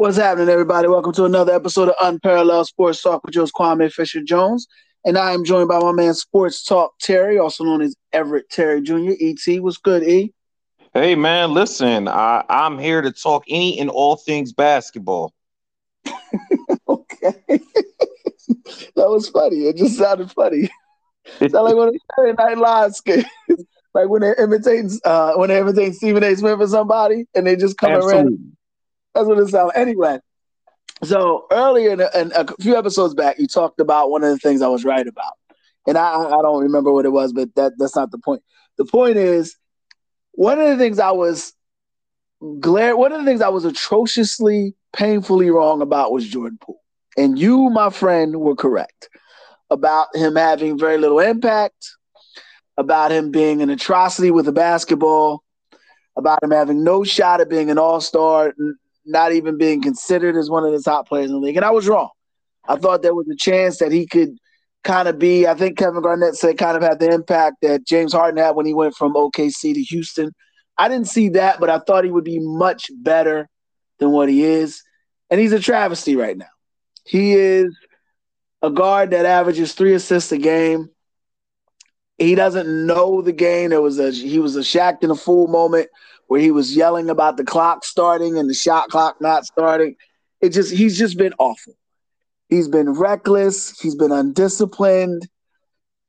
What's happening, everybody? Welcome to another episode of Unparalleled Sports Talk with Joe's Kwame Fisher Jones. And I am joined by my man Sports Talk Terry, also known as Everett Terry Jr. ET. What's good, E? Hey man, listen, I, I'm here to talk any and all things basketball. okay. that was funny. It just sounded funny. It's not like one of the Saturday Night Live skits. like when they're imitating uh when they're imitating Stephen A. Smith or somebody and they just come Absolutely. around. That's what it sounds. Like. Anyway, so earlier in a, in a few episodes back, you talked about one of the things I was right about, and I I don't remember what it was, but that that's not the point. The point is one of the things I was glare. One of the things I was atrociously, painfully wrong about was Jordan Poole, and you, my friend, were correct about him having very little impact, about him being an atrocity with the basketball, about him having no shot at being an all star, not even being considered as one of the top players in the league. And I was wrong. I thought there was a chance that he could kind of be, I think Kevin Garnett said, kind of had the impact that James Harden had when he went from OKC to Houston. I didn't see that, but I thought he would be much better than what he is. And he's a travesty right now. He is a guard that averages three assists a game. He doesn't know the game. There was a he was a Shaqtin' a Fool moment where he was yelling about the clock starting and the shot clock not starting. It just he's just been awful. He's been reckless. He's been undisciplined.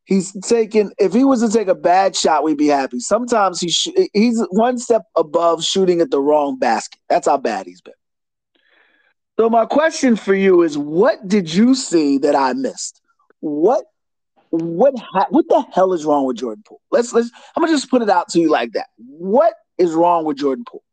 He's taken. If he was to take a bad shot, we'd be happy. Sometimes he's sh- he's one step above shooting at the wrong basket. That's how bad he's been. So my question for you is, what did you see that I missed? What what ha- what the hell is wrong with Jordan Poole? Let's let's. I'm gonna just put it out to you like that. What is wrong with Jordan Poole?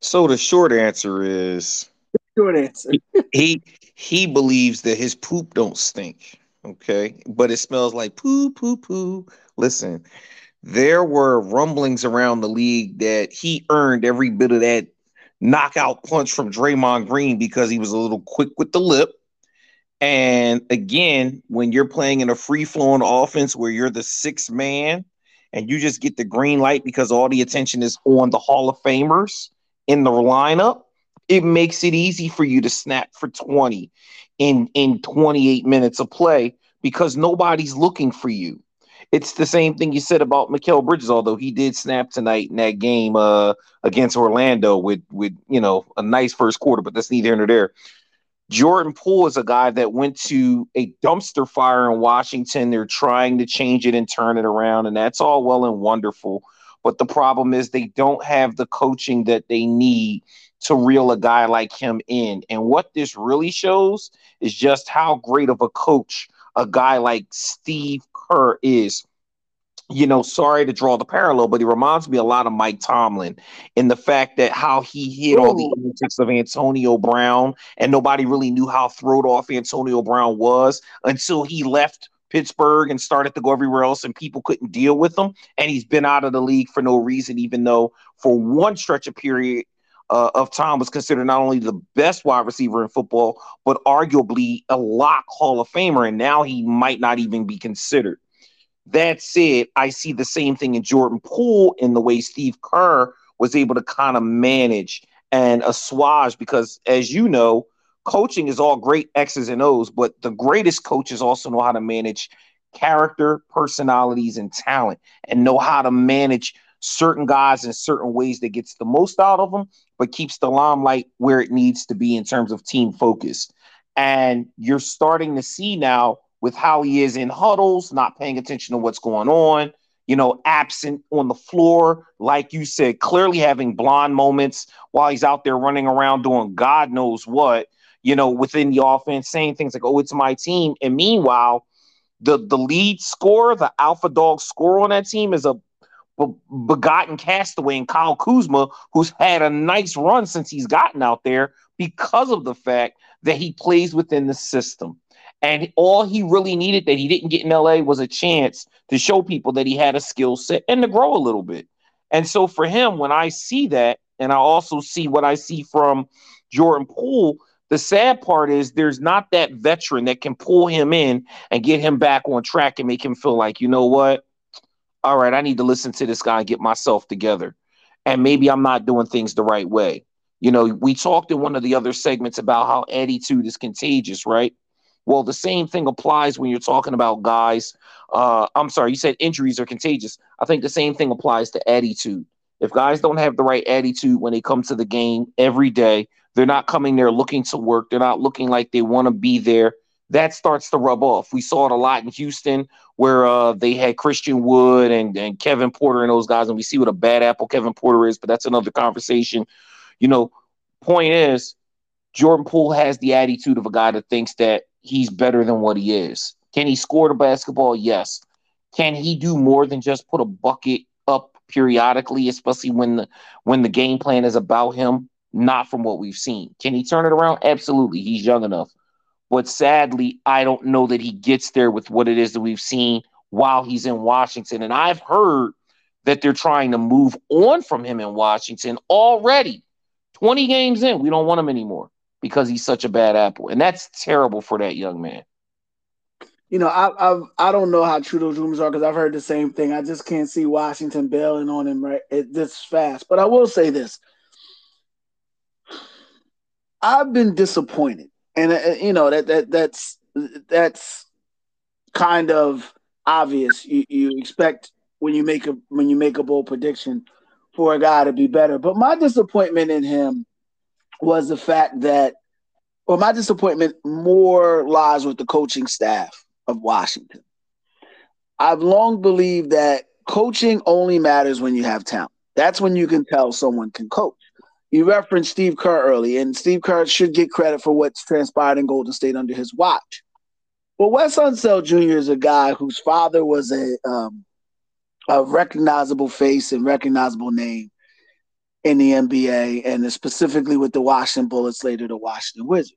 So the short answer is Short answer. he he believes that his poop don't stink. Okay, but it smells like poo poo poo. Listen, there were rumblings around the league that he earned every bit of that knockout punch from Draymond Green because he was a little quick with the lip. And again, when you're playing in a free flowing offense where you're the sixth man and you just get the green light because all the attention is on the Hall of Famers in the lineup, it makes it easy for you to snap for 20 in, in 28 minutes of play because nobody's looking for you. It's the same thing you said about Mikal Bridges, although he did snap tonight in that game uh, against Orlando with with you know a nice first quarter, but that's neither here nor there. Jordan Poole is a guy that went to a dumpster fire in Washington. They're trying to change it and turn it around, and that's all well and wonderful. But the problem is they don't have the coaching that they need to reel a guy like him in. And what this really shows is just how great of a coach a guy like Steve Kerr is you know, sorry to draw the parallel, but he reminds me a lot of Mike Tomlin in the fact that how he hit all the antics of Antonio Brown, and nobody really knew how throwed off Antonio Brown was until he left Pittsburgh and started to go everywhere else, and people couldn't deal with him. And he's been out of the league for no reason, even though for one stretch of period uh, of time was considered not only the best wide receiver in football, but arguably a lock Hall of Famer, and now he might not even be considered. That said, I see the same thing in Jordan Poole in the way Steve Kerr was able to kind of manage and assuage because, as you know, coaching is all great X's and O's, but the greatest coaches also know how to manage character, personalities, and talent, and know how to manage certain guys in certain ways that gets the most out of them, but keeps the limelight where it needs to be in terms of team focus. And you're starting to see now with how he is in huddles, not paying attention to what's going on, you know, absent on the floor, like you said, clearly having blonde moments while he's out there running around doing God knows what, you know, within the offense, saying things like, oh, it's my team. And meanwhile, the, the lead scorer, the alpha dog scorer on that team is a begotten castaway in Kyle Kuzma, who's had a nice run since he's gotten out there because of the fact that he plays within the system. And all he really needed that he didn't get in LA was a chance to show people that he had a skill set and to grow a little bit. And so for him, when I see that, and I also see what I see from Jordan Poole, the sad part is there's not that veteran that can pull him in and get him back on track and make him feel like, you know what? All right, I need to listen to this guy and get myself together. And maybe I'm not doing things the right way. You know, we talked in one of the other segments about how attitude is contagious, right? Well, the same thing applies when you're talking about guys. Uh, I'm sorry, you said injuries are contagious. I think the same thing applies to attitude. If guys don't have the right attitude when they come to the game every day, they're not coming there looking to work. They're not looking like they want to be there. That starts to rub off. We saw it a lot in Houston where uh, they had Christian Wood and, and Kevin Porter and those guys, and we see what a bad apple Kevin Porter is, but that's another conversation. You know, point is, Jordan Poole has the attitude of a guy that thinks that he's better than what he is. Can he score the basketball? Yes. Can he do more than just put a bucket up periodically, especially when the when the game plan is about him? Not from what we've seen. Can he turn it around? Absolutely. He's young enough. But sadly, I don't know that he gets there with what it is that we've seen while he's in Washington. And I've heard that they're trying to move on from him in Washington already. 20 games in, we don't want him anymore because he's such a bad apple, and that's terrible for that young man. You know, I I've, I don't know how true those rumors are because I've heard the same thing. I just can't see Washington bailing on him right this fast. But I will say this: I've been disappointed, and uh, you know that that that's that's kind of obvious. You you expect when you make a when you make a bold prediction for a guy to be better, but my disappointment in him was the fact that, well, my disappointment more lies with the coaching staff of Washington. I've long believed that coaching only matters when you have talent. That's when you can tell someone can coach. You referenced Steve Kerr early, and Steve Kerr should get credit for what's transpired in Golden State under his watch. But Wes Unseld Jr. is a guy whose father was a um, a recognizable face and recognizable name in the NBA and specifically with the Washington Bullets, later the Washington Wizards.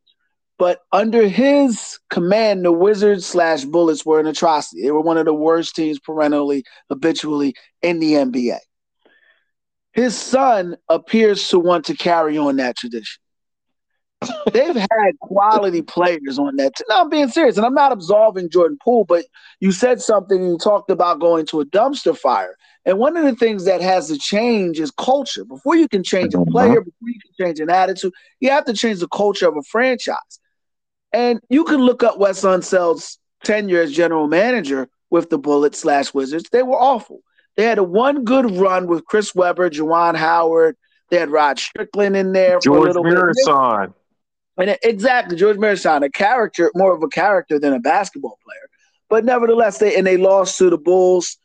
But under his command, the Wizards slash Bullets were an atrocity. They were one of the worst teams perennially, habitually in the NBA. His son appears to want to carry on that tradition. They've had quality players on that. T- no, I'm being serious, and I'm not absolving Jordan Poole, but you said something. You talked about going to a dumpster fire. And one of the things that has to change is culture. Before you can change a uh-huh. player, before you can change an attitude, you have to change the culture of a franchise. And you can look up Wes Unseld's tenure as general manager with the Bullets slash Wizards. They were awful. They had a one good run with Chris Webber, Juwan Howard. They had Rod Strickland in there. George Muresan. And exactly, George Muresan, a character, more of a character than a basketball player. But nevertheless, they and they lost to the Bulls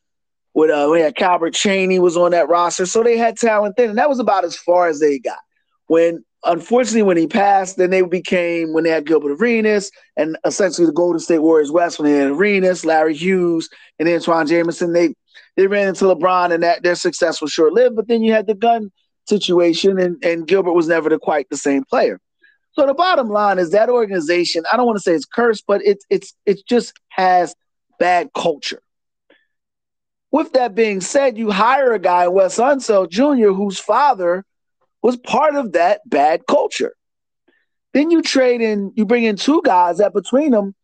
with uh, we had Calbert Cheaney was on that roster, so they had talent then, and that was about as far as they got. When unfortunately when he passed, then they became when they had Gilbert Arenas and essentially the Golden State Warriors West when they had Arenas, Larry Hughes, and Antawn Jamison. They they ran into LeBron and that their success was short lived. But then you had the gun situation, and and Gilbert was never the, quite the same player. So the bottom line is that organization. I don't want to say it's cursed, but it's it's it just has bad culture. With that being said, you hire a guy, Wes Unseld Jr., whose father was part of that bad culture. Then you trade in, you bring in two guys that between them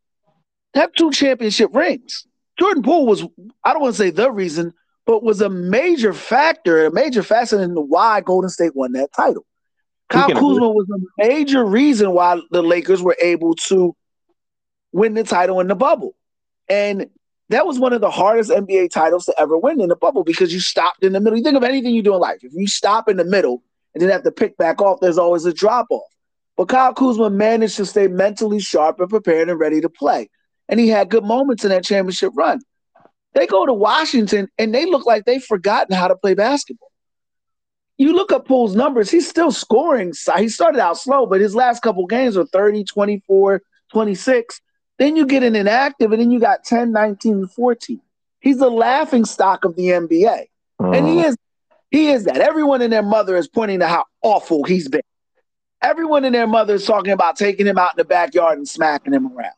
have two championship rings. Jordan Poole was, I don't want to say the reason, but was a major factor, a major factor in why Golden State won that title. Kyle Kuzma was a major reason why the Lakers were able to win the title in the bubble. And that was one of the hardest NBA titles to ever win in the bubble because you stopped in the middle. You think of anything you do in life. If you stop in the middle and then have to pick back off, there's always a drop off. But Kyle Kuzma managed to stay mentally sharp and prepared and ready to play. And he had good moments in that championship run. They go to Washington and they look like they've forgotten how to play basketball. You look up Poole's numbers, he's still scoring. He started out slow, but his last couple games are 30, 24, 26. Then you get an inactive, and then you got 10, 19, 14. He's the laughing stock of the NBA. Uh-huh. And he uh-huh. is he is that. Everyone and their mother is pointing to how awful he's been. Everyone and their mother is talking about taking him out in the backyard and smacking him around.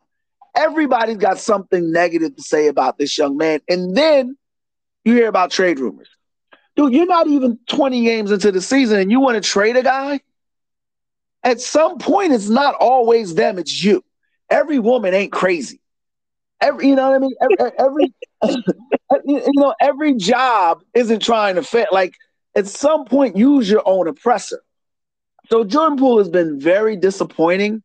Everybody's got something negative to say about this young man. And then you hear about trade rumors. Dude, you're not even 20 games into the season and you want to trade a guy? At some point, it's not always them, it's you every woman ain't crazy. Every, you know what I mean? Every, every you know, every job isn't trying to fit. Like at some point, use your own oppressor. So Jordan Poole has been very disappointing.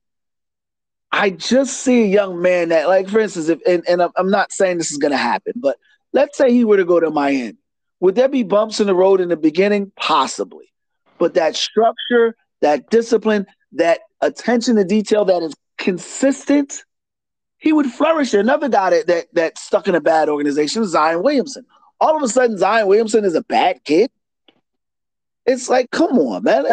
I just see a young man that, like, for instance, if and, and I'm not saying this is going to happen, but let's say he were to go to Miami, would there be bumps in the road in the beginning? Possibly, but that structure, that discipline, that attention to detail that is consistent, he would flourish. Another guy that that that's stuck in a bad organization is Zion Williamson. All of a sudden, Zion Williamson is a bad kid. It's like, come on, man.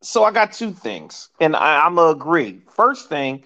so I got two things, and I, I'm gonna agree. First thing,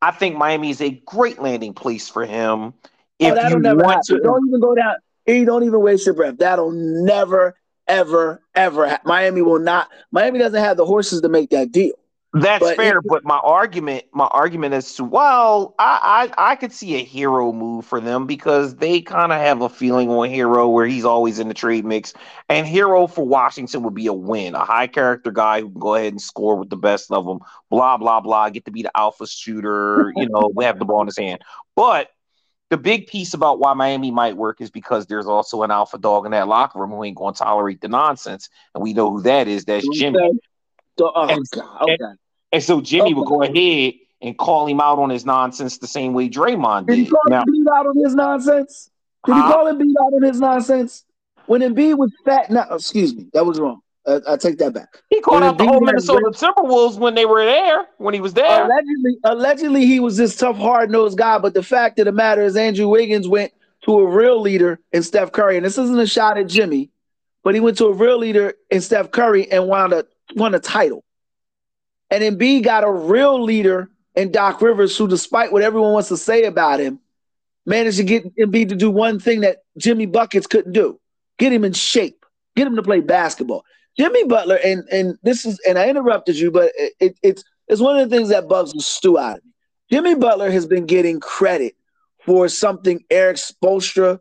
I think Miami is a great landing place for him. Oh, if oh, you want happen. to, don't even go down. You don't even waste your breath. That'll never, ever, ever. Ha- Miami will not. Miami doesn't have the horses to make that deal. That's but fair, but my argument, my argument is to well, I, I I could see a Herro move for them because they kind of have a feeling on Herro where he's always in the trade mix, and Herro for Washington would be a win, a high character guy who can go ahead and score with the best of them, blah blah blah, get to be the alpha shooter, you know, we have the ball in his hand. But the big piece about why Miami might work is because there's also an alpha dog in that locker room who ain't going to tolerate the nonsense, and we know who that is. That's Jimmy. Oh, and, okay. and, and, so Jimmy okay. would go ahead and call him out on his nonsense the same way Draymond did. Did he call now, him beat out on his nonsense? Did huh? he call him beat out on his nonsense? When Embiid was fat, now excuse me, that was wrong. Uh, I take that back. He called out the whole Minnesota Timberwolves when they were there, when he was there. Allegedly, allegedly, he was this tough, hard nosed guy. But the fact of the matter is, Andrew Wiggins went to a real leader in Steph Curry, and this isn't a shot at Jimmy, but he went to a real leader in Steph Curry and wound a won a title. And Embiid got a real leader in Doc Rivers, who, despite what everyone wants to say about him, managed to get Embiid to do one thing that Jimmy Buckets couldn't do: get him in shape, get him to play basketball. Jimmy Butler, and and this is, and I interrupted you, but it, it, it's it's one of the things that bugs the stew out of me. Jimmy Butler has been getting credit for something Erik Spoelstra,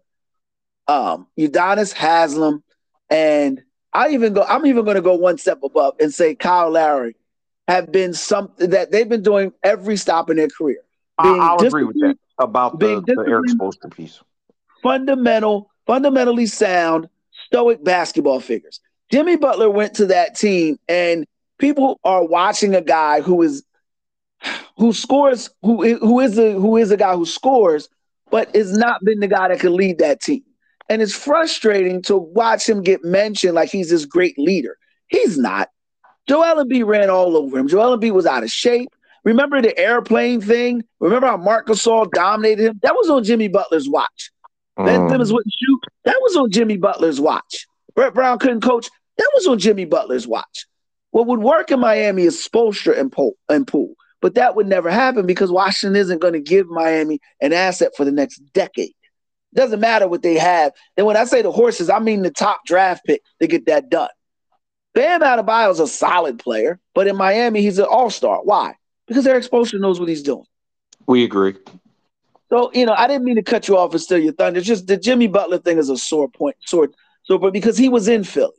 um, Udonis Haslem, and I even go. I'm even going to go one step above and say Kyle Lowry have been something that they've been doing every stop in their career. I'll agree with that about the, the Erik Spoelstra piece. Fundamental, fundamentally sound, stoic basketball figures. Jimmy Butler went to that team, and people are watching a guy who is who scores, who who is a who is a guy who scores, but has not been the guy that can lead that team. And it's frustrating to watch him get mentioned like he's this great leader. He's not. Joel Embiid ran all over him. Joel Embiid was out of shape. Remember the airplane thing? Remember how Marc Gasol dominated him? That was on Jimmy Butler's watch. Mm. Ben Simmons wouldn't shoot. That was on Jimmy Butler's watch. Brett Brown couldn't coach. That was on Jimmy Butler's watch. What would work in Miami is Spoelstra and Poole, and Poole. But that would never happen because Washington isn't going to give Miami an asset for the next decade. Doesn't matter what they have. And when I say the horses, I mean the top draft pick to get that done. Bam Adebayo is a solid player, but in Miami, he's an all-star. Why? Because Erik Spoelstra knows what he's doing. We agree. So, you know, I didn't mean to cut you off and steal your thunder. It's just the Jimmy Butler thing is a sore point, sore, so, but because he was in Philly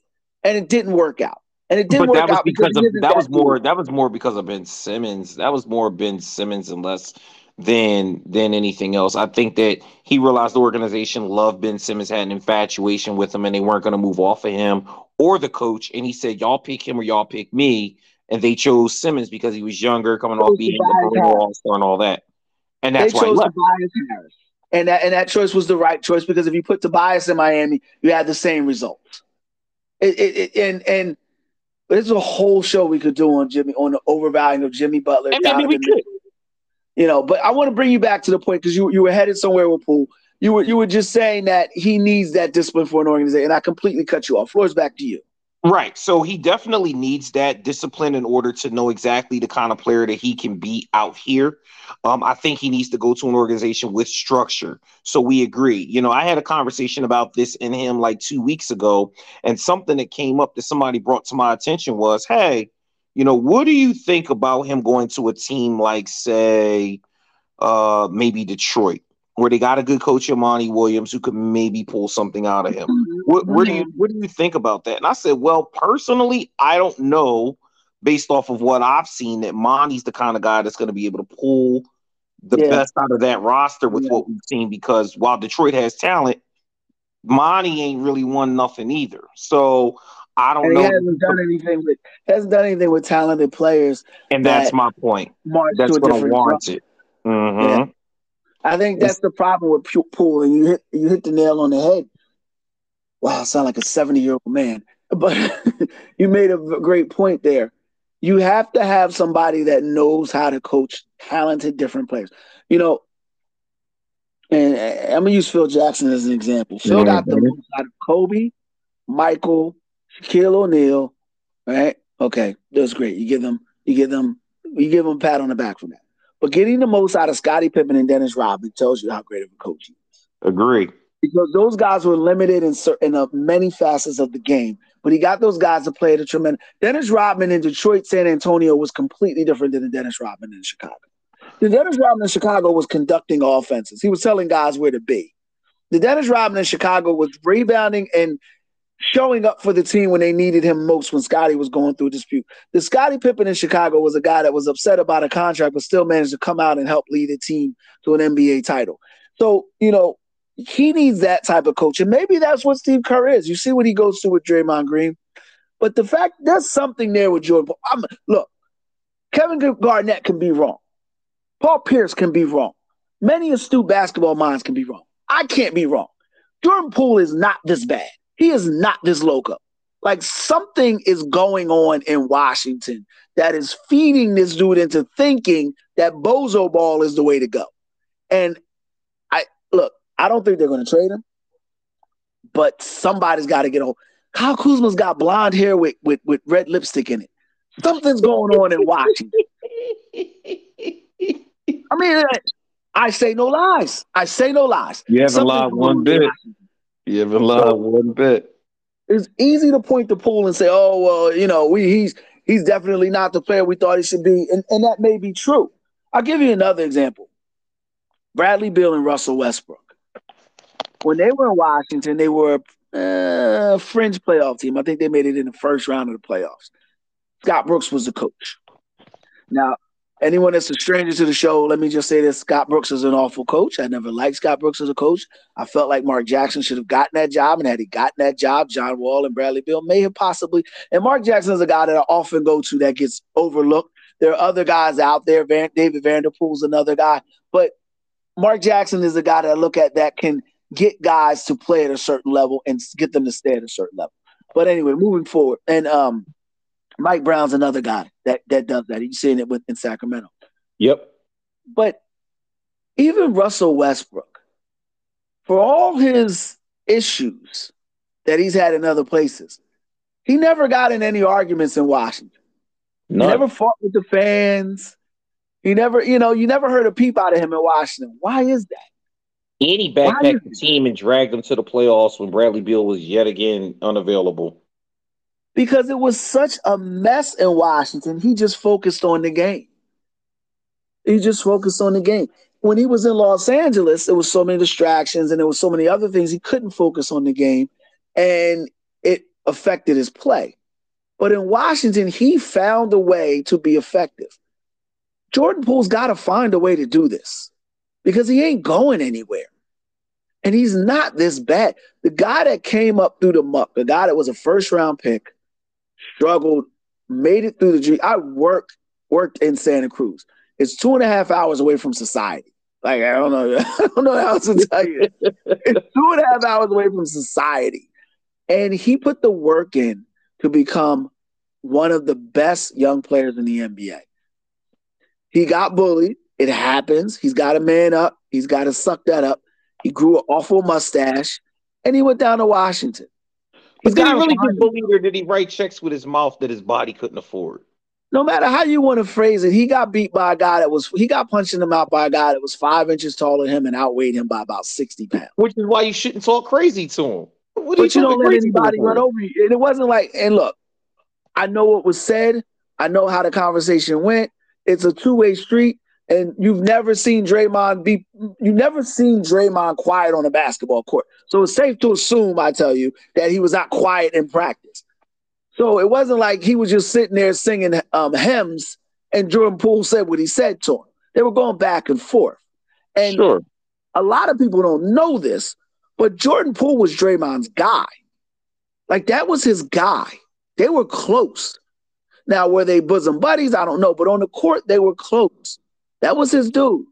and it didn't work out. And it didn't but work that was because, because of that was more that was more because of Ben Simmons. That was more Ben Simmons and less than than anything else. I think that he realized the organization loved Ben Simmons, had an infatuation with him, and they weren't going to move off of him or the coach. And he said, "Y'all pick him or y'all pick me." And they chose Simmons because he was younger, coming off being a All Star and all that. And that's they why chose Tobias Harris. And that and that choice was the right choice because if you put Tobias in Miami, you had the same results. It, it, it, and and there's a whole show we could do on Jimmy on the overvaluing of Jimmy Butler. And maybe we could. You know, but I want to bring you back to the point because you you were headed somewhere with Poole. You were you were just saying that he needs that discipline for an organization, and I completely cut you off. Floor's back to you. Right. So he definitely needs that discipline in order to know exactly the kind of player that he can be out here. Um, I think he needs to go to an organization with structure. So we agree. You know, I had a conversation about this in him like two weeks ago, and something that came up that somebody brought to my attention was, hey, you know, what do you think about him going to a team like, say, uh, maybe Detroit, where they got a good coach, Monty Williams, who could maybe pull something out of him? Mm-hmm. What, what do you what do you think about that? And I said, well, personally, I don't know, based off of what I've seen, that Monty's the kind of guy that's going to be able to pull the yeah. best out of that roster with yeah. what we've seen. Because while Detroit has talent, Monty ain't really won nothing either. So I don't and know. He hasn't done anything with hasn't done anything with talented players. And that's my point. That's to warrant it. Mm-hmm. Yeah. I think that's the problem with Poole, and you hit you hit the nail on the head. Wow, I sound like a seventy year old man, but you made a great point there. You have to have somebody that knows how to coach talented different players. You know, and I'm gonna use Phil Jackson as an example. Phil got the most out of Kobe, Michael, Shaquille O'Neal, right? Okay, that's great. You give them, you give them, you give them a pat on the back for that. But getting the most out of Scottie Pippen and Dennis Rodman tells you how great of a coach he is. Agree. Because those guys were limited in certain of uh, many facets of the game, but he got those guys to play at a tremendous. Dennis Rodman in Detroit, San Antonio was completely different than the Dennis Rodman in Chicago. The Dennis Rodman in Chicago was conducting offenses. He was telling guys where to be. The Dennis Rodman in Chicago was rebounding and showing up for the team when they needed him most when Scottie was going through a dispute. The Scottie Pippen in Chicago was a guy that was upset about a contract, but still managed to come out and help lead a team to an NBA title. So, you know, he needs that type of coach. And maybe that's what Steve Kerr is. You see what he goes through with Draymond Green. But the fact there's something there with Jordan. I'm, look, Kevin Garnett can be wrong. Paul Pierce can be wrong. Many astute basketball minds can be wrong. I can't be wrong. Jordan Poole is not this bad. He is not this loco. Like something is going on in Washington that is feeding this dude into thinking that Bozo ball is the way to go. And I look, I don't think they're going to trade him, but somebody's got to get on. Kyle Kuzma's got blonde hair with, with, with red lipstick in it. Something's going on in Washington. I mean, I say no lies. I say no lies. You haven't lied one bit. You haven't lied one bit. It's easy to point the Poole and say, "Oh, well, you know, we he's he's definitely not the player we thought he should be," and and that may be true. I'll give you another example: Bradley Beal and Russell Westbrook. When they were in Washington, they were a uh, fringe playoff team. I think they made it in the first round of the playoffs. Scott Brooks was the coach. Now, anyone that's a stranger to the show, let me just say this: Scott Brooks is an awful coach. I never liked Scott Brooks as a coach. I felt like Mark Jackson should have gotten that job, and had he gotten that job, John Wall and Bradley Beal may have possibly. And Mark Jackson is a guy that I often go to that gets overlooked. There are other guys out there. Van, David Vanterpool's another guy, but Mark Jackson is a guy that I look at that can get guys to play at a certain level and get them to stay at a certain level. But anyway, moving forward, and um, Mike Brown's another guy that that does that. He's seeing it with in Sacramento. Yep. But even Russell Westbrook, for all his issues that he's had in other places, he never got in any arguments in Washington. He never fought with the fans. He never, you know, you never heard a peep out of him in Washington. Why is that? And he backpacked the team and dragged them to the playoffs when Bradley Beal was yet again unavailable because it was such a mess in Washington. He just focused on the game. He just focused on the game. When he was in Los Angeles, there was so many distractions and there was so many other things he couldn't focus on the game, and it affected his play. But in Washington, he found a way to be effective. Jordan Poole's got to find a way to do this because he ain't going anywhere. And he's not this bad. The guy that came up through the muck, the guy that was a first round pick, struggled, made it through the G. I worked worked in Santa Cruz. It's two and a half hours away from society. Like I don't know, I don't know how else to tell you. it's two and a half hours away from society, and he put the work in to become one of the best young players in the NBA. He got bullied. It happens. He's got to man up. He's got to suck that up. He grew an awful mustache, and he went down to Washington. But did he really get bullied, or did he write checks with his mouth that his body couldn't afford? No matter how you want to phrase it, he got beat by a guy that was he got punched in the mouth by a guy that was five inches taller than him and outweighed him by about sixty pounds. Which is why you shouldn't talk crazy to him. What but you don't let anybody run over you. And it wasn't like, and look, I know what was said. I know how the conversation went. It's a two way street. And you've never seen Draymond be, you've never seen Draymond quiet on a basketball court. So it's safe to assume, I tell you, that he was not quiet in practice. So it wasn't like he was just sitting there singing um, hymns and Jordan Poole said what he said to him. They were going back and forth. And sure. a lot of people don't know this, but Jordan Poole was Draymond's guy. Like that was his guy. They were close. Now, were they bosom buddies? I don't know, but on the court, they were close. That was his dude.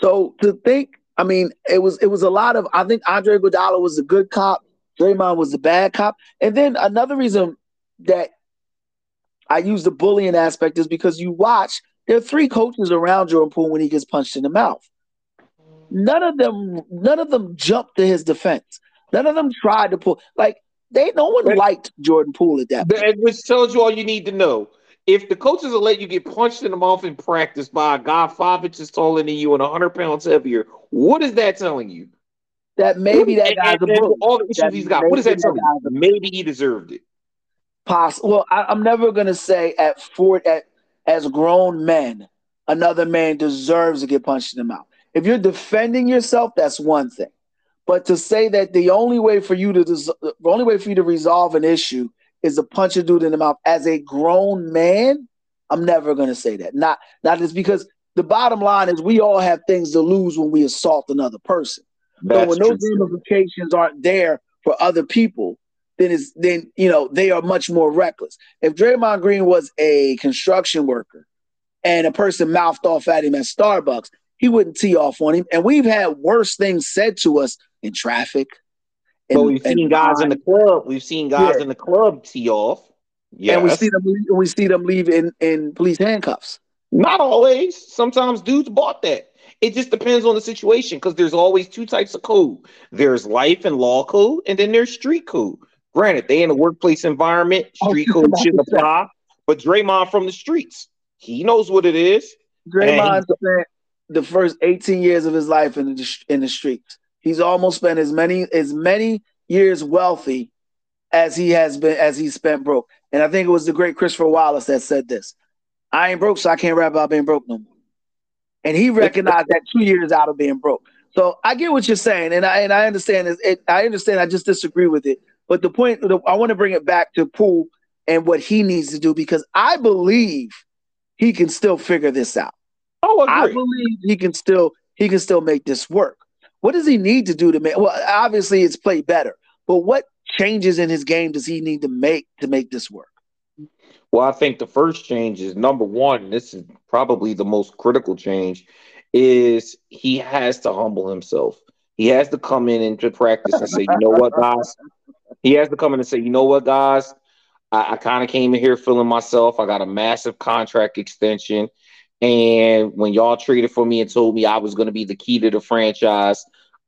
So to think, I mean, it was it was a lot of. I think Andre Iguodala was a good cop. Draymond was a bad cop. And then another reason that I use the bullying aspect is because you watch there are three coaches around Jordan Poole when he gets punched in the mouth. None of them, none of them jumped to his defense. None of them tried to pull. Like they, no one liked Jordan Poole at that. Point. Which tells you all you need to know. If the coaches will let you get punched in the mouth in practice by a guy five inches taller than you and hundred pounds heavier, what is that telling you? That maybe that guy's a bully. All the issues he's got. What is that telling you? Maybe he deserved it. Possible. Well, I, am never gonna say at four at as grown men, another man deserves to get punched in the mouth. If you're defending yourself, that's one thing. But to say that the only way for you to the only way for you to resolve an issue is to punch a dude in the mouth as a grown man, I'm never going to say that. Not not just because the bottom line is we all have things to lose when we assault another person. That's so when those ramifications aren't there for other people, then it's then you know they are much more reckless. If Draymond Green was a construction worker and a person mouthed off at him at Starbucks, he wouldn't tee off on him. And we've had worse things said to us in traffic. And, but we've seen guys in the club. We've seen guys yeah. in the club tee off. Yeah, and we see them. We see them leave in in police handcuffs. Not always. Sometimes dudes bought that. It just depends on the situation because there's always two types of code. There's life and law code, and then there's street code. Granted, they in a workplace environment, oh, street code shouldn't apply. But Draymond from the streets, he knows what it is. Draymond spent the first 18 years of his life in the in the streets. He's almost spent as many as many years wealthy as he has been as he spent broke. And I think it was the great Christopher Wallace that said this. I ain't broke, so I can't rap about being broke no more. And he recognized that two years out of being broke. So I get what you're saying, and I and I understand it. I understand. I just disagree with it. But the point, I want to bring it back to Poole and what he needs to do because I believe he can still figure this out. Oh, I believe he can still he can still make this work. What does he need to do to make? Well, obviously it's play better, but what changes in his game does he need to make to make this work? Well, I think the first change is number one. This is probably the most critical change. Is he has to humble himself. He has to come in into practice and say, you know what, guys, he has to come in and say, you know what, guys, I, I kind of came in here feeling myself. I got a massive contract extension. And when y'all traded for me and told me I was going to be the key to the franchise,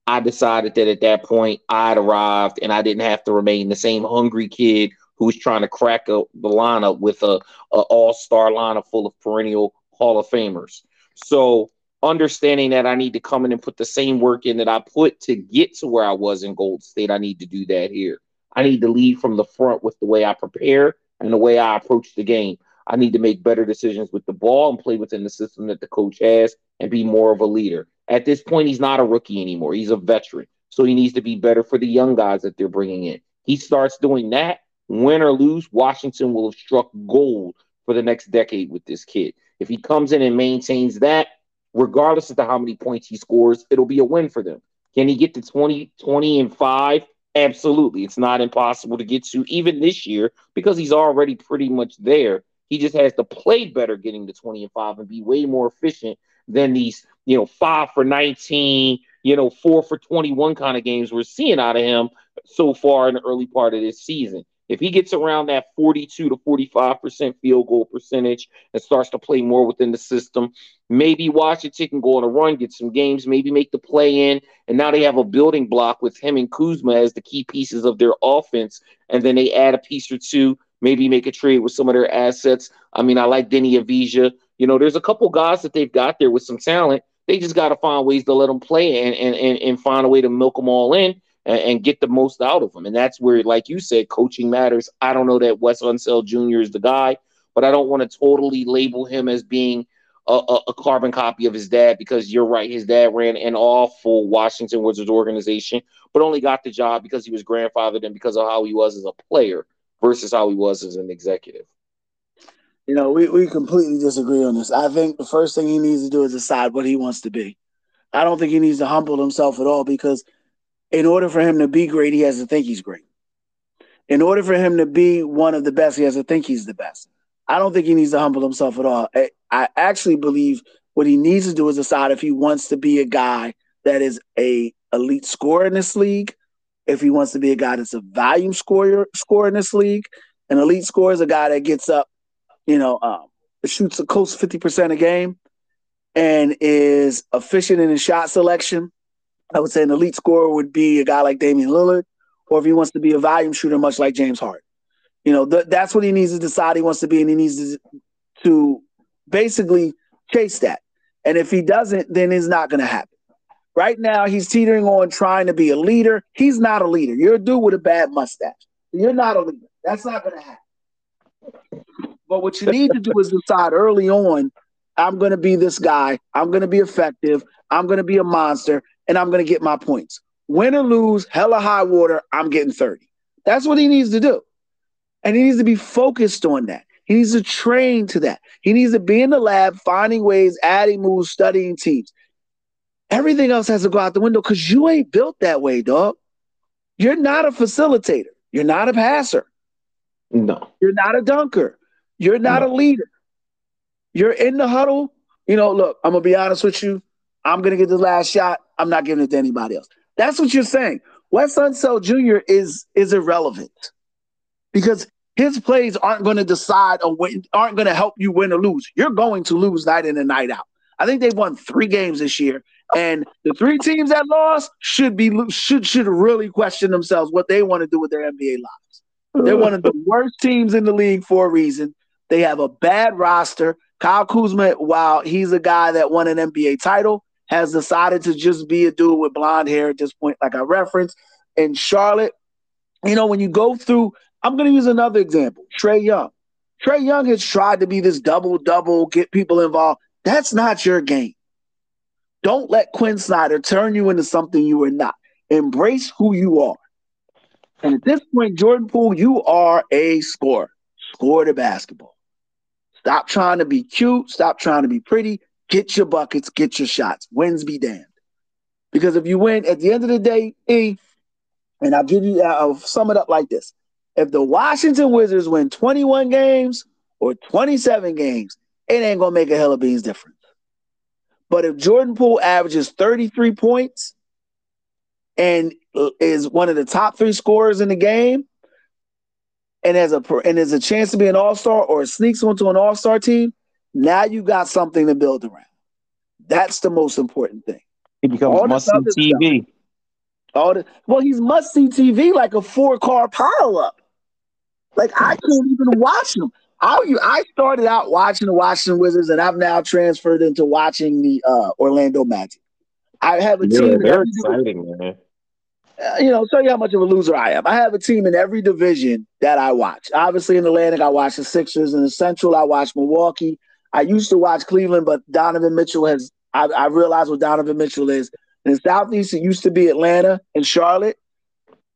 I decided that at that point I'd arrived and I didn't have to remain the same hungry kid who was trying to crack a, the lineup with a, a all-star lineup full of perennial Hall of Famers. So understanding that I need to come in and put the same work in that I put to get to where I was in Gold State, I need to do that here. I need to lead from the front with the way I prepare and the way I approach the game. I need to make better decisions with the ball and play within the system that the coach has and be more of a leader. At this point, he's not a rookie anymore. He's a veteran. So he needs to be better for the young guys that they're bringing in. He starts doing that, win or lose, Washington will have struck gold for the next decade with this kid. If he comes in and maintains that, regardless of how many points he scores, it'll be a win for them. Can he get to 20, 20 and 5 Absolutely. It's not impossible to get to even this year because he's already pretty much there. He just has to play better getting to 20 and 5 and be way more efficient than these, you know, 5 for 19, you know, 4 for 21 kind of games we're seeing out of him so far in the early part of this season. If he gets around that 42 to 45% field goal percentage and starts to play more within the system, maybe Washington can go on a run, get some games, maybe make the play in. And now they have a building block with him and Kuzma as the key pieces of their offense. And then they add a piece or two, maybe make a trade with some of their assets. I mean, I like Deni Avdija. You know, there's a couple guys that they've got there with some talent. They just got to find ways to let them play and, and, and, and find a way to milk them all in and, and, get the most out of them. And that's where, like you said, coaching matters. I don't know that Wes Unseld Jr. is the guy, but I don't want to totally label him as being a, a, a, carbon copy of his dad because you're right. His dad ran an awful Washington Wizards organization, but only got the job because he was grandfathered and because of how he was as a player versus how he was as an executive. You know, we, we completely disagree on this. I think the first thing he needs to do is decide what he wants to be. I don't think he needs to humble himself at all because – in order for him to be great, he has to think he's great. in order for him to be one of the best, he has to think he's the best. I don't think he needs to humble himself at all. I, I actually believe what he needs to do is decide if he wants to be a guy that is a elite scorer in this league, if he wants to be a guy that's a volume scorer scorer in this league. An elite scorer is a guy that gets up, you know, um, shoots a close fifty percent a game, and is efficient in his shot selection. I would say an elite scorer would be a guy like Damian Lillard, or if he wants to be a volume shooter, much like James Harden. You know, th- that's what he needs to decide he wants to be, and he needs to, to basically chase that. And if he doesn't, then it's not going to happen. Right now, he's teetering on trying to be a leader. He's not a leader. You're a dude with a bad mustache. You're not a leader. That's not going to happen. But what you need to do is decide early on I'm going to be this guy. I'm going to be effective. I'm going to be a monster, and I'm going to get my points. Win or lose, hella high water, I'm getting 30. That's what he needs to do. And he needs to be focused on that. He needs to train to that. He needs to be in the lab, finding ways, adding moves, studying teams. Everything else has to go out the window because you ain't built that way, dog. You're not a facilitator. You're not a passer. No. You're not a dunker. You're not no. a leader. You're in the huddle. You know, look, I'm gonna be honest with you. I'm gonna get the last shot. I'm not giving it to anybody else. That's what you're saying. Wes Unseld Jr. is is irrelevant because his plays aren't going to decide or win, aren't going to help you win or lose. You're going to lose night in and night out. I think they've won three games this year, and the three teams that lost should be should should really question themselves what they want to do with their NBA lives. They're one of the worst teams in the league for a reason. They have a bad roster. Kyle Kuzma, while he's a guy that won an NBA title, has decided to just be a dude with blonde hair at this point, like I referenced. And Charlotte, you know, when you go through, I'm going to use another example Trae Young. Trae Young has tried to be this double double, get people involved. That's not your game. Don't let Quin Snyder turn you into something you are not. Embrace who you are. And at this point, Jordan Poole, you are a scorer. Score the basketball. Stop trying to be cute. Stop trying to be pretty. Get your buckets. Get your shots. Wins be damned. Because if you win, at the end of the day, E, and I'll give you, uh, I'll sum it up like this: If the Washington Wizards win 21 games or 27 games, it ain't gonna make a hell of beans difference. But if Jordan Poole averages 33 points and is one of the top three scorers in the game, and has a and has a chance to be an all star or sneaks onto an all star team, now you got something to build around. That's the most important thing. He becomes must see TV. Stuff, all the, well, he's must see TV like a four car pile up. Like I can't even watch him. I I started out watching the Washington Wizards, and I've now transferred into watching the uh, Orlando Magic. I have a yeah, team. They're exciting, man. Uh, you know, show you how much of a loser I am. I have a team in every division that I watch. Obviously, in the Atlantic, I watch the Sixers. In the Central, I watch Milwaukee. I used to watch Cleveland, but Donovan Mitchell has. I, I realized what Donovan Mitchell is. In the Southeast, it used to be Atlanta and Charlotte.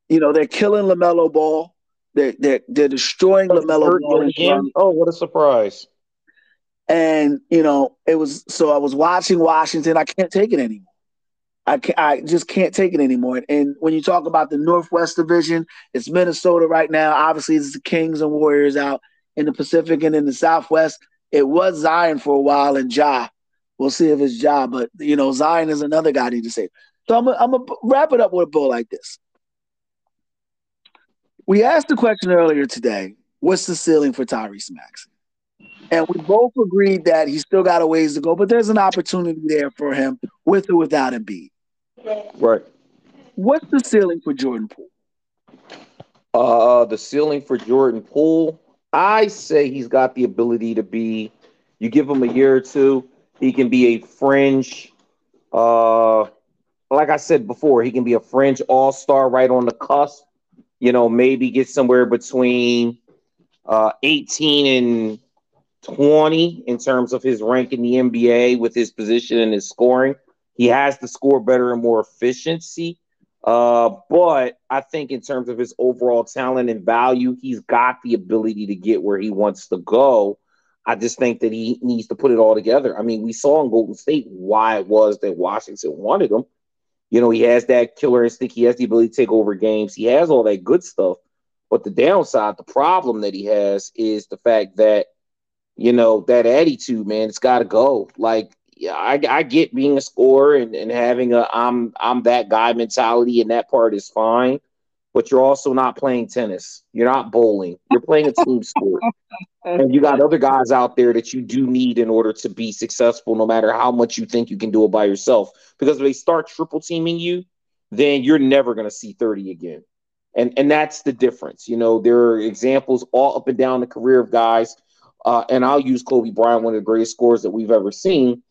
You know, they're killing LaMelo Ball. They're they're, they're destroying LaMelo Ball. Oh, what a surprise! And you know, it was so I was watching Washington. I can't take it anymore. I, can't, I just can't take it anymore. And when you talk about the Northwest Division, it's Minnesota right now. Obviously, it's the Kings and Warriors out in the Pacific and in the Southwest. It was Zion for a while and Ja. We'll see if it's Ja, but you know Zion is another guy I need to say. So I'm gonna wrap it up with a bow like this. We asked the question earlier today: What's the ceiling for Tyrese Maxey? And we both agreed that he's still got a ways to go, but there's an opportunity there for him with or without Embiid. Right. What's the ceiling for Jordan Poole? Uh, the ceiling for Jordan Poole, I say he's got the ability to be. You give him a year or two, he can be a fringe. Uh, like I said before, he can be a fringe all star right on the cusp. You know, maybe get somewhere between uh, 18 and 20 in terms of his rank in the NBA with his position and his scoring. He has to score better and more efficiency. Uh, but I think in terms of his overall talent and value, he's got the ability to get where he wants to go. I just think that he needs to put it all together. I mean, we saw in Golden State why it was that Washington wanted him. You know, he has that killer instinct. He has the ability to take over games. He has all that good stuff. But the downside, the problem that he has is the fact that, you know, that attitude, man, it's got to go. Like, yeah, I, I get being a scorer and, and having a I'm I'm that guy mentality, and that part is fine. But you're also not playing tennis. You're not bowling. You're playing a team sport, and you got other guys out there that you do need in order to be successful. No matter how much you think you can do it by yourself, because if they start triple teaming you, then you're never going to see 30 again. And and that's the difference. You know, there are examples all up and down the career of guys, uh, and I'll use Kobe Bryant, one of the greatest scorers that we've ever seen,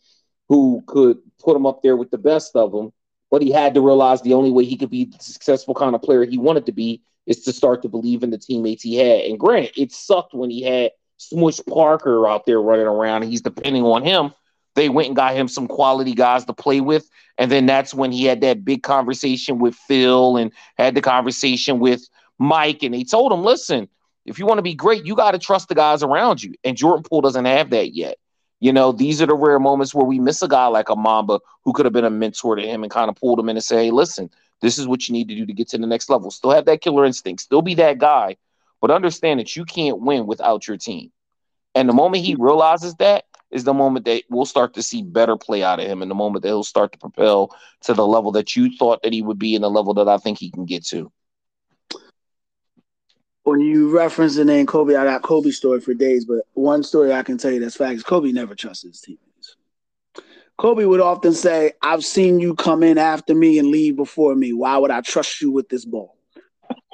who could put him up there with the best of them. But he had to realize the only way he could be the successful kind of player he wanted to be is to start to believe in the teammates he had. And granted, it sucked when he had Smush Parker out there running around and he's depending on him. They went and got him some quality guys to play with. And then that's when he had that big conversation with Phil and had the conversation with Mike. And they told him, listen, if you want to be great, you got to trust the guys around you. And Jordan Poole doesn't have that yet. You know, these are the rare moments where we miss a guy like a Mamba who could have been a mentor to him and kind of pulled him in and say, hey, listen, this is what you need to do to get to the next level. Still have that killer instinct, still be that guy, but understand that you can't win without your team. And the moment he realizes that is the moment that we'll start to see better play out of him and the moment that he'll start to propel to the level that you thought that he would be and the level that I think he can get to when you reference the name Kobe, I got Kobe story for days, but one story I can tell you that's fact is Kobe never trusted his teammates. Kobe would often say, I've seen you come in after me and leave before me. Why would I trust you with this ball?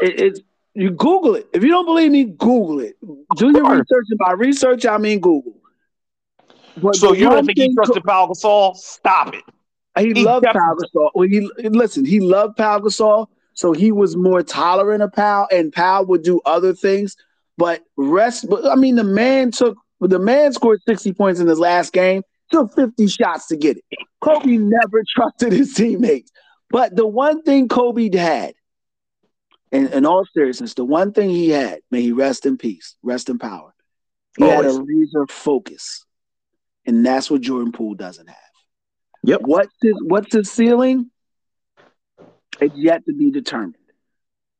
it, it's you Google it. If you don't believe me, Google it. Do your research. And by research, I mean Google. But so you don't think he trusted Pau Gasol? Stop it. He, he loved Pau Gasol. Well, he listen. He loved Pau Gasol. So he was more tolerant of Pau, and Pau would do other things. But rest, but I mean, the man took the man scored 60 points in his last game, took 50 shots to get it. Kobe never trusted his teammates. But the one thing Kobe had, in, in all seriousness, the one thing he had, may he rest in peace, rest in power. He Always. had a laser focus. And that's what Jordan Poole doesn't have. Yep. What's his what's his ceiling? It's yet to be determined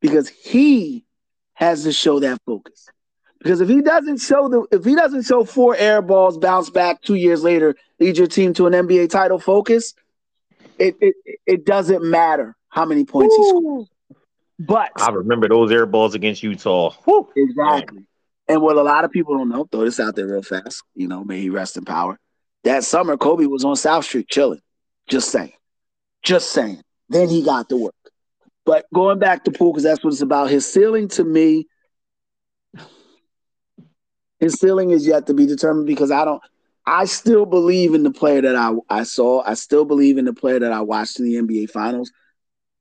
because he has to show that focus. Because if he doesn't show the if he doesn't show four air balls bounce back two years later, lead your team to an NBA title focus, it it, it doesn't matter how many points Ooh. he scores. But I remember those air balls against Utah. Woo. Exactly. And what a lot of people don't know, throw this out there real fast, you know, may he rest in power. That summer, Kobe was on South Street chilling. Just saying. Just saying. Then he got to work. But going back to Poole, because that's what it's about, his ceiling to me, his ceiling is yet to be determined because I don't I still believe in the player that I, I saw. I still believe in the player that I watched in the NBA finals,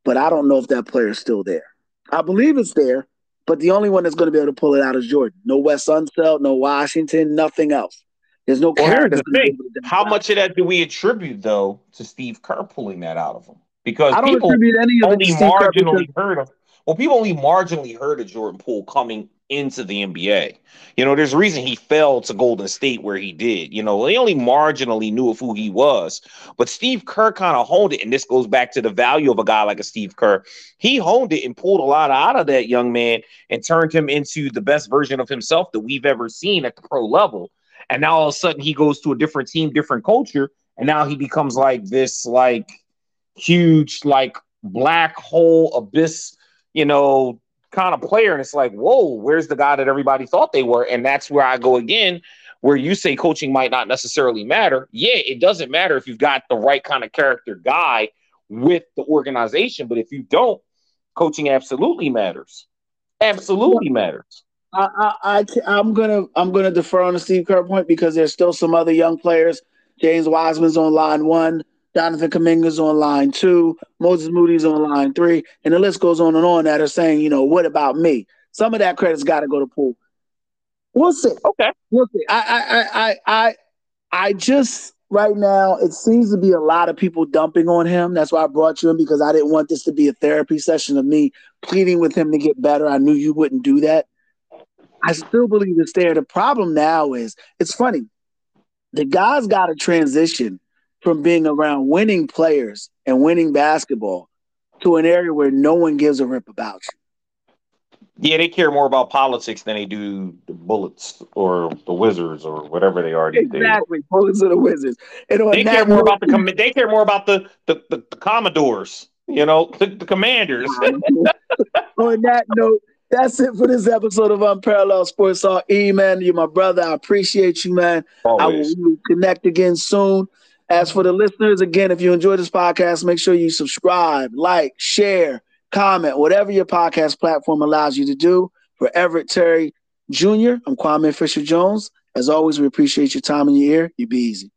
but I don't know if that player is still there. I believe it's there, but the only one that's going to be able to pull it out is Jordan. No Wes Unseld, no Washington, nothing else. There's no well, thing. How much of that do we attribute though to Steve Kerr pulling that out of him? Because I don't people attribute any of only marginally because... heard of. Well, people only marginally heard of Jordan Poole coming into the NBA. You know, there's a reason he fell to Golden State where he did. You know, they only marginally knew of who he was. But Steve Kerr kind of honed it, and this goes back to the value of a guy like a Steve Kerr. He honed it and pulled a lot out of that young man and turned him into the best version of himself that we've ever seen at the pro level. And now all of a sudden he goes to a different team, different culture, and now he becomes like this, like huge like black hole abyss, you know, kind of player. And it's like, whoa, where's the guy that everybody thought they were? And that's where I go again, where you say coaching might not necessarily matter. Yeah, it doesn't matter if you've got the right kind of character guy with the organization, but if you don't, coaching absolutely matters. Absolutely matters. I, I, I am gonna I'm gonna defer on the Steve Kerr point because there's still some other young players. James Wiseman's on line one. Jonathan Kuminga's on line two, Moses Moody's on line three, and the list goes on and on that are saying, you know, what about me? Some of that credit's got to go to Poole. We'll see. Okay. We'll see. I, I, I, I, I just right now it seems to be a lot of people dumping on him. That's why I brought you in because I didn't want this to be a therapy session of me pleading with him to get better. I knew you wouldn't do that. I still believe it's there. The problem now is it's funny. The guy's got to transition from being around winning players and winning basketball to an area where no one gives a rip about you. Yeah, they care more about politics than they do the Bullets or the Wizards or whatever they are. Exactly, Bullets or the Wizards. And they care more about the com- they care more about the the, the, the Commodores. You know, the, the Commanders. on that note, that's it for this episode of Unparalleled Sports Talk. E man, you're my brother. I appreciate you, man. Always. I will connect again soon. As for the listeners, again, if you enjoy this podcast, make sure you subscribe, like, share, comment, whatever your podcast platform allows you to do. For Everett Terry Jr., I'm Kwame Fisher Jones. As always, we appreciate your time and your ear. You be easy.